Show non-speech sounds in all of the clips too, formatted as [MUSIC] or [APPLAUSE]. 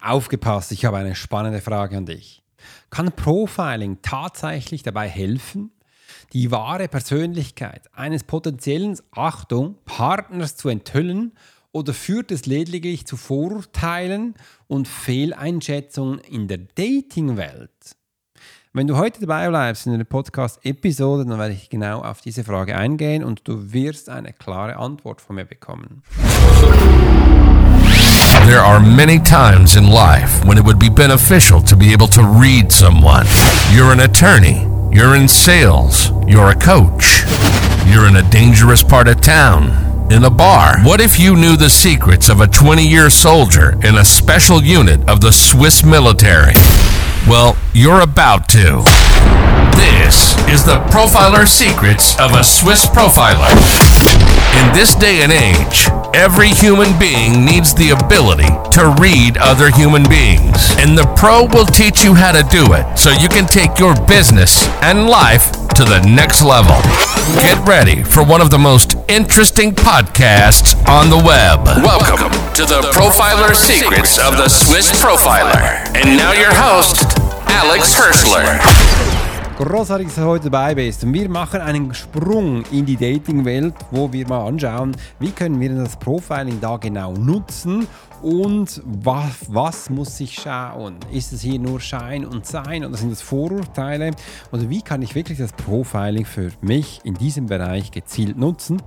Aufgepasst, ich habe eine spannende Frage an dich. Kann Profiling tatsächlich dabei helfen, die wahre Persönlichkeit eines potenziellen, Achtung, Partners zu enthüllen oder führt es lediglich zu Vorurteilen und Fehleinschätzungen in der Datingwelt? Wenn du heute dabei bleibst in der Podcast-Episode, dann werde ich genau auf diese Frage eingehen und du wirst eine klare Antwort von mir bekommen. There are many times in life when it would be beneficial to be able to read someone. You're an attorney, you're in sales, you're a coach, you're in a dangerous part of town, in a bar. What if you knew the secrets of a 20 year soldier in a special unit of the Swiss military? Well, you're about to. This is the Profiler Secrets of a Swiss Profiler. In this day and age, every human being needs the ability to read other human beings. And the Pro will teach you how to do it so you can take your business and life to the next level. Get ready for one of the most interesting podcasts on the web. Welcome to the Profiler Secrets of the Swiss Profiler. And now your host, Alex Hirschler. Großartig, dass du heute dabei bist. Und wir machen einen Sprung in die Dating-Welt, wo wir mal anschauen, wie können wir das Profiling da genau nutzen und was, was muss ich schauen? Ist es hier nur Schein und Sein oder sind es Vorurteile? Oder wie kann ich wirklich das Profiling für mich in diesem Bereich gezielt nutzen?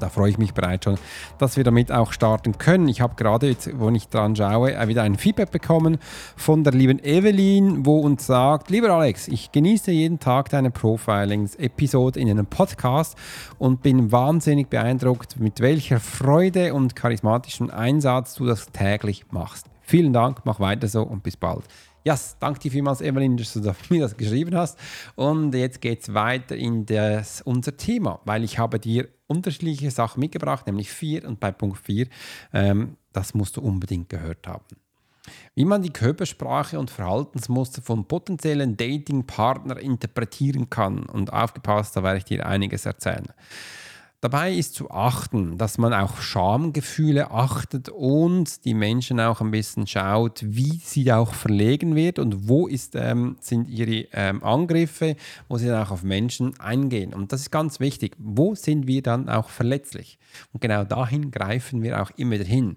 Da freue ich mich bereits schon, dass wir damit auch starten können. Ich habe gerade, jetzt, wo ich dran schaue, äh, wieder ein Feedback bekommen von der lieben Evelyn, wo uns sagt, lieber Alex, ich genieße jeden Tag deine Profilings-Episode in einem Podcast und bin wahnsinnig beeindruckt, mit welcher Freude und charismatischem Einsatz du das täglich machst. Vielen Dank, mach weiter so und bis bald. Ja, yes, danke dir vielmals, Evelyn, dass du [LAUGHS] mir das geschrieben hast. Und jetzt geht es weiter in das, unser Thema, weil ich habe dir unterschiedliche Sachen mitgebracht, nämlich vier. Und bei Punkt 4, ähm, das musst du unbedingt gehört haben. Wie man die Körpersprache und Verhaltensmuster von potenziellen Datingpartner interpretieren kann. Und aufgepasst, da werde ich dir einiges erzählen. Dabei ist zu achten, dass man auch Schamgefühle achtet und die Menschen auch ein bisschen schaut, wie sie auch verlegen wird und wo ist, ähm, sind ihre ähm, Angriffe, wo sie dann auch auf Menschen eingehen. Und das ist ganz wichtig. Wo sind wir dann auch verletzlich? Und genau dahin greifen wir auch immer hin.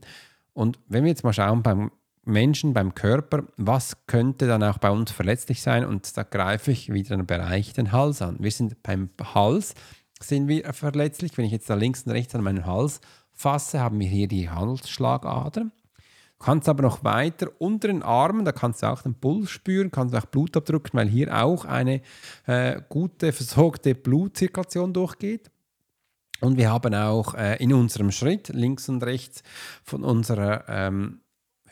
Und wenn wir jetzt mal schauen beim Menschen, beim Körper, was könnte dann auch bei uns verletzlich sein? Und da greife ich wieder den Bereich den Hals an. Wir sind beim Hals sind wir verletzlich. Wenn ich jetzt da links und rechts an meinen Hals fasse, haben wir hier die Halsschlagader. Du kannst aber noch weiter unter den Armen, da kannst du auch den Puls spüren, kannst auch Blut abdrücken, weil hier auch eine äh, gute, versorgte Blutzirkulation durchgeht. Und wir haben auch äh, in unserem Schritt links und rechts von unserer ähm,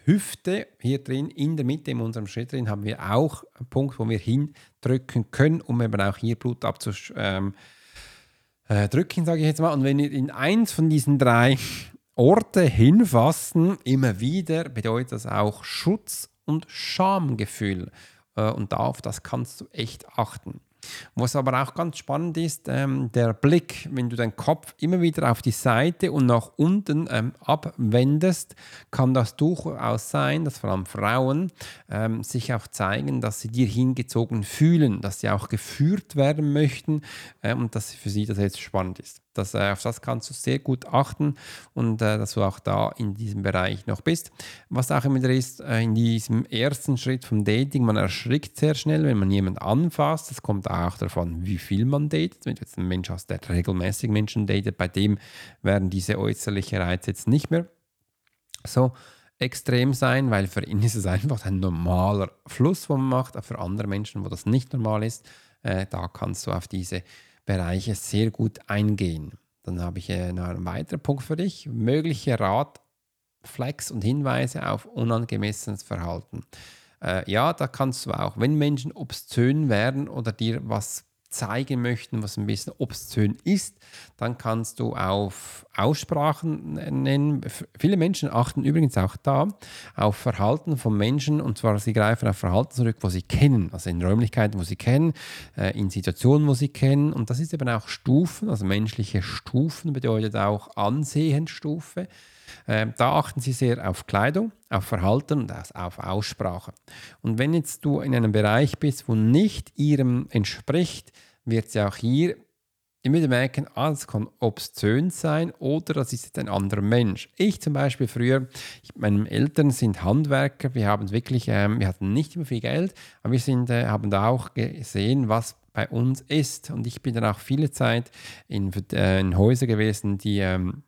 Hüfte hier drin, in der Mitte in unserem Schritt drin, haben wir auch einen Punkt, wo wir hindrücken können, um eben auch hier Blut abzuschütten. Ähm, äh, drücken, sage ich jetzt mal. Und wenn ihr in eins von diesen drei Orte hinfassen, immer wieder, bedeutet das auch Schutz und Schamgefühl. Äh, und darauf, das kannst du echt achten. Was aber auch ganz spannend ist, ähm, der Blick, wenn du deinen Kopf immer wieder auf die Seite und nach unten ähm, abwendest, kann das durchaus sein, dass vor allem Frauen ähm, sich auch zeigen, dass sie dir hingezogen fühlen, dass sie auch geführt werden möchten äh, und dass für sie das jetzt spannend ist. Das, äh, auf das kannst du sehr gut achten und äh, dass du auch da in diesem Bereich noch bist. Was auch immer ist, äh, in diesem ersten Schritt vom Dating, man erschrickt sehr schnell, wenn man jemanden anfasst. Das kommt auch davon, wie viel man datet. Wenn du jetzt einen Menschen hast, der regelmäßig Menschen datet, bei dem werden diese äußerlichen Reize jetzt nicht mehr so extrem sein, weil für ihn [LAUGHS] ist es einfach ein normaler Fluss, wo man macht. Für andere Menschen, wo das nicht normal ist, äh, da kannst du auf diese Bereiche sehr gut eingehen. Dann habe ich äh, noch einen weiteren Punkt für dich. Mögliche Ratflex und Hinweise auf unangemessenes Verhalten. Äh, ja, da kannst du auch, wenn Menschen obszön werden oder dir was zeigen möchten, was ein bisschen obszön ist, dann kannst du auf Aussprachen nennen. Viele Menschen achten übrigens auch da auf Verhalten von Menschen und zwar sie greifen auf Verhalten zurück, wo sie kennen, also in Räumlichkeiten, wo sie kennen, äh, in Situationen, wo sie kennen und das ist eben auch Stufen, also menschliche Stufen bedeutet auch Ansehensstufe. Äh, da achten sie sehr auf Kleidung, auf Verhalten und auf Aussprache. Und wenn jetzt du in einem Bereich bist, wo nicht ihrem entspricht, wird sie auch hier immer wieder merken, ah, das kann obszön sein oder das ist jetzt ein anderer Mensch. Ich zum Beispiel früher, ich, meine Eltern sind Handwerker, wir haben wirklich, ähm, wir hatten nicht immer viel Geld, aber wir sind, äh, haben da auch gesehen, was bei uns ist. Und ich bin dann auch viele Zeit in, äh, in Häuser gewesen, die ähm,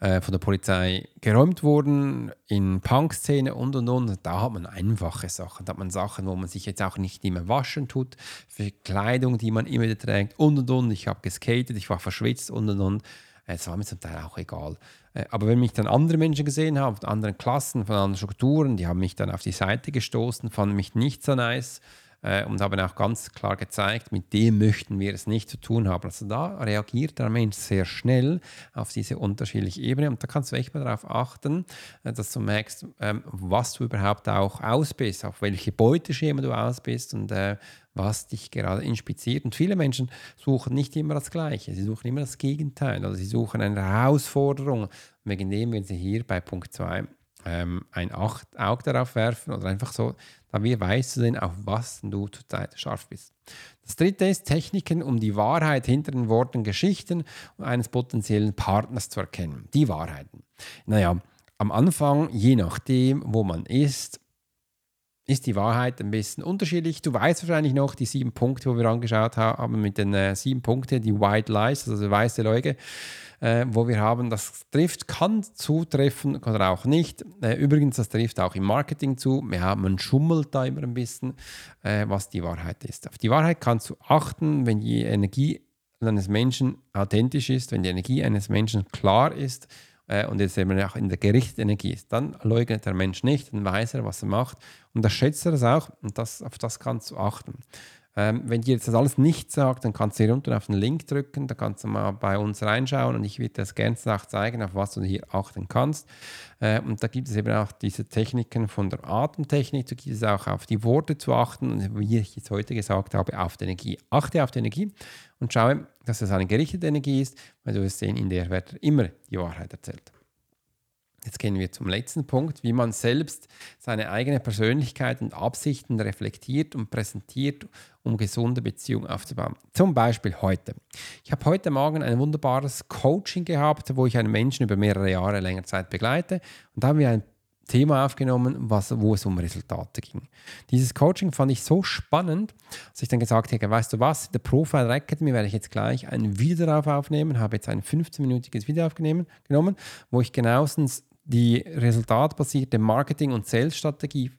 äh, von der Polizei geräumt wurden, in Punk-Szene und und und. Da hat man einfache Sachen. Da hat man Sachen, wo man sich jetzt auch nicht immer waschen tut, für Kleidung, die man immer trägt und und und. Ich habe geskatet, ich war verschwitzt und und und. Es war mir zum Teil auch egal. Äh, aber wenn mich dann andere Menschen gesehen haben, von anderen Klassen, von anderen Strukturen, die haben mich dann auf die Seite gestoßen, fanden mich nicht so nice äh, und haben auch ganz klar gezeigt, mit dem möchten wir es nicht zu tun haben. Also da reagiert der Mensch sehr schnell auf diese unterschiedliche Ebene und da kannst du echt mal darauf achten, äh, dass du merkst, ähm, was du überhaupt auch aus bist, auf welche Beuteschema du aus bist und äh, was dich gerade inspiziert. Und viele Menschen suchen nicht immer das Gleiche, sie suchen immer das Gegenteil. Also sie suchen eine Herausforderung. Wegen dem, wenn sie hier bei Punkt 2 ähm, ein Auge darauf werfen oder einfach so, da wie weißt du denn, auf was du zurzeit scharf bist. Das dritte ist Techniken, um die Wahrheit hinter den Worten, Geschichten eines potenziellen Partners zu erkennen. Die Wahrheiten. Naja, am Anfang, je nachdem, wo man ist, ist die Wahrheit ein bisschen unterschiedlich. Du weißt wahrscheinlich noch die sieben Punkte, wo wir angeschaut haben, mit den äh, sieben Punkten, die White Lies, also weiße Leuge äh, wo wir haben, das trifft, kann zutreffen oder auch nicht. Äh, übrigens, das trifft auch im Marketing zu. Haben, man schummelt da immer ein bisschen, äh, was die Wahrheit ist. Auf die Wahrheit kannst du achten, wenn die Energie eines Menschen authentisch ist, wenn die Energie eines Menschen klar ist äh, und jetzt eben auch in der gerichteten Energie ist, dann leugnet der Mensch nicht, dann weiß er, was er macht. Und da schätzt er es auch. Und das, auf das kannst du achten. Ähm, wenn dir jetzt das alles nicht sagt, dann kannst du hier unten auf den Link drücken, da kannst du mal bei uns reinschauen und ich werde das gerne zeigen, auf was du hier achten kannst. Äh, und da gibt es eben auch diese Techniken von der Atemtechnik, da gibt es auch auf die Worte zu achten. Und wie ich jetzt heute gesagt habe, auf die Energie. Achte auf die Energie und schaue, dass es eine gerichtete Energie ist, weil du wirst sehen, in der wird immer die Wahrheit erzählt. Jetzt gehen wir zum letzten Punkt, wie man selbst seine eigene Persönlichkeit und Absichten reflektiert und präsentiert, um gesunde Beziehungen aufzubauen. Zum Beispiel heute. Ich habe heute Morgen ein wunderbares Coaching gehabt, wo ich einen Menschen über mehrere Jahre länger Zeit begleite. Und da haben wir ein Thema aufgenommen, was, wo es um Resultate ging. Dieses Coaching fand ich so spannend, dass ich dann gesagt habe, weißt du was, der Profile Academy werde ich jetzt gleich ein Video darauf aufnehmen, habe jetzt ein 15-minütiges Video aufgenommen, wo ich genauestens die resultatbasierte Marketing- und Sales-Strategie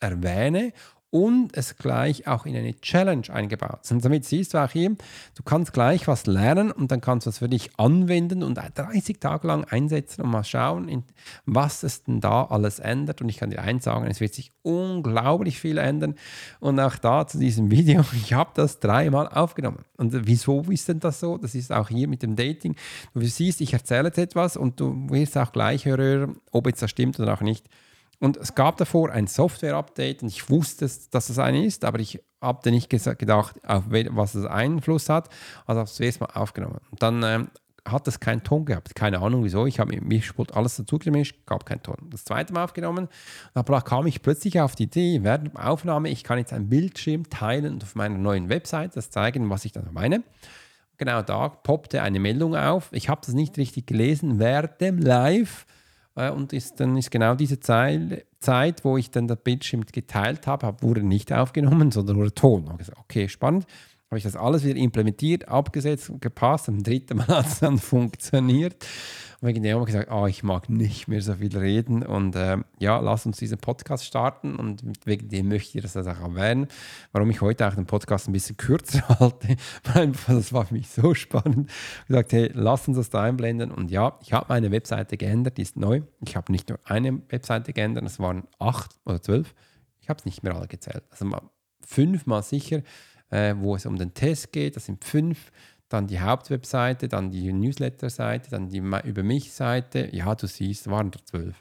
erwähne und es gleich auch in eine Challenge eingebaut. Und damit siehst du auch hier, du kannst gleich was lernen und dann kannst du es für dich anwenden und 30 Tage lang einsetzen und mal schauen, was es denn da alles ändert. Und ich kann dir eins sagen, es wird sich unglaublich viel ändern. Und auch da zu diesem [LAUGHS] Video, ich habe das dreimal aufgenommen. Und wieso ist denn das so? Das ist auch hier mit dem Dating. Du siehst, ich erzähle jetzt etwas und du wirst auch gleich hören, ob jetzt das stimmt oder auch nicht. Und es gab davor ein Software-Update und ich wusste, dass es eine ist, aber ich habe nicht gedacht, auf was es Einfluss hat. Also habe es zuerst mal aufgenommen. Und dann ähm, hat es keinen Ton gehabt. Keine Ahnung wieso. Ich habe mir alles dazu gemischt, gab keinen Ton. Das zweite Mal aufgenommen. Da kam ich plötzlich auf die Idee, während der Aufnahme, ich kann jetzt einen Bildschirm teilen und auf meiner neuen Website das zeigen, was ich dann meine. Genau da poppte eine Meldung auf. Ich habe das nicht richtig gelesen während dem Live und ist, dann ist genau diese Zeit, wo ich dann das Bildschirm geteilt habe, wurde nicht aufgenommen, sondern nur Ton. Okay, spannend. Habe ich das alles wieder implementiert, abgesetzt und gepasst. Am dritten Mal hat es dann [LAUGHS] funktioniert. Und wegen dem habe ich gesagt, oh, ich mag nicht mehr so viel reden und äh, ja, lass uns diesen Podcast starten und wegen dem möchte ich das auch erwähnen, warum ich heute auch den Podcast ein bisschen kürzer [LAUGHS] halte, das war für mich so spannend. Ich gesagt, hey, lass uns das da einblenden und ja, ich habe meine Webseite geändert, die ist neu. Ich habe nicht nur eine Webseite geändert, es waren acht oder zwölf. Ich habe es nicht mehr alle gezählt. Also fünfmal sicher, äh, wo es um den Test geht, das sind fünf dann die Hauptwebseite, dann die Newsletter-Seite, dann die Über mich-Seite. Ja, du siehst, waren da zwölf.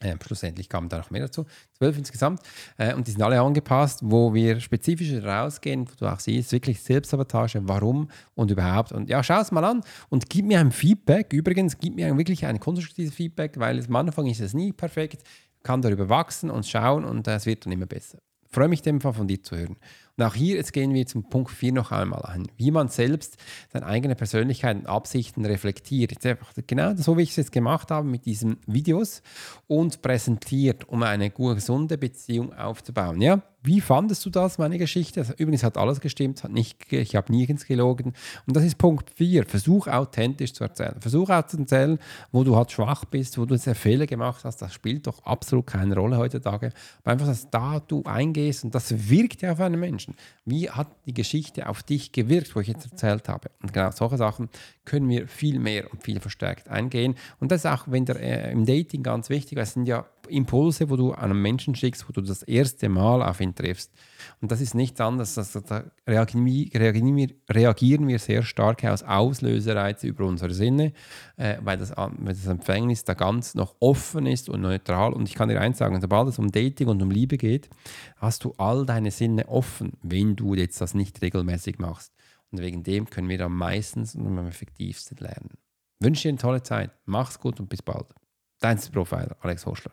Äh, schlussendlich kamen da noch mehr dazu, zwölf insgesamt. Äh, und die sind alle angepasst, wo wir spezifisch rausgehen, wo du auch siehst, wirklich Selbstsabotage, warum und überhaupt. Und ja, schau es mal an und gib mir ein Feedback. Übrigens, gib mir wirklich ein konstruktives Feedback, weil am Anfang ist es nie perfekt, kann darüber wachsen und schauen und es wird dann immer besser. Freue mich, dem Fall von dir zu hören. Und auch hier, jetzt gehen wir zum Punkt 4 noch einmal ein. Wie man selbst seine eigene Persönlichkeit und Absichten reflektiert. Jetzt einfach genau so, wie ich es jetzt gemacht habe mit diesen Videos und präsentiert, um eine gute, gesunde Beziehung aufzubauen. Ja? Wie fandest du das, meine Geschichte? Also, übrigens hat alles gestimmt, hat nicht, ich habe nirgends gelogen. Und das ist Punkt 4. Versuch authentisch zu erzählen. Versuch auch zu erzählen, wo du halt schwach bist, wo du sehr Fehler gemacht hast. Das spielt doch absolut keine Rolle heutzutage. Aber einfach, dass da du eingehst und das wirkt ja auf einen Menschen. Wie hat die Geschichte auf dich gewirkt, wo ich jetzt erzählt habe? Und genau solche Sachen können wir viel mehr und viel verstärkt eingehen. Und das ist auch wenn der, äh, im Dating ganz wichtig, weil es sind ja Impulse, wo du einem Menschen schickst, wo du das erste Mal auf ihn triffst. Und das ist nichts anderes, also da reagieren wir, sehr stark aus Auslösereize über unsere Sinne, äh, weil, das, weil das Empfängnis da ganz noch offen ist und neutral. Und ich kann dir eins sagen, sobald es um Dating und um Liebe geht, hast du all deine Sinne offen, wenn du jetzt das nicht regelmäßig machst. Und wegen dem können wir am meisten und am effektivsten lernen. Ich wünsche dir eine tolle Zeit. Mach's gut und bis bald. Dein Profiler, Alex Hoschler.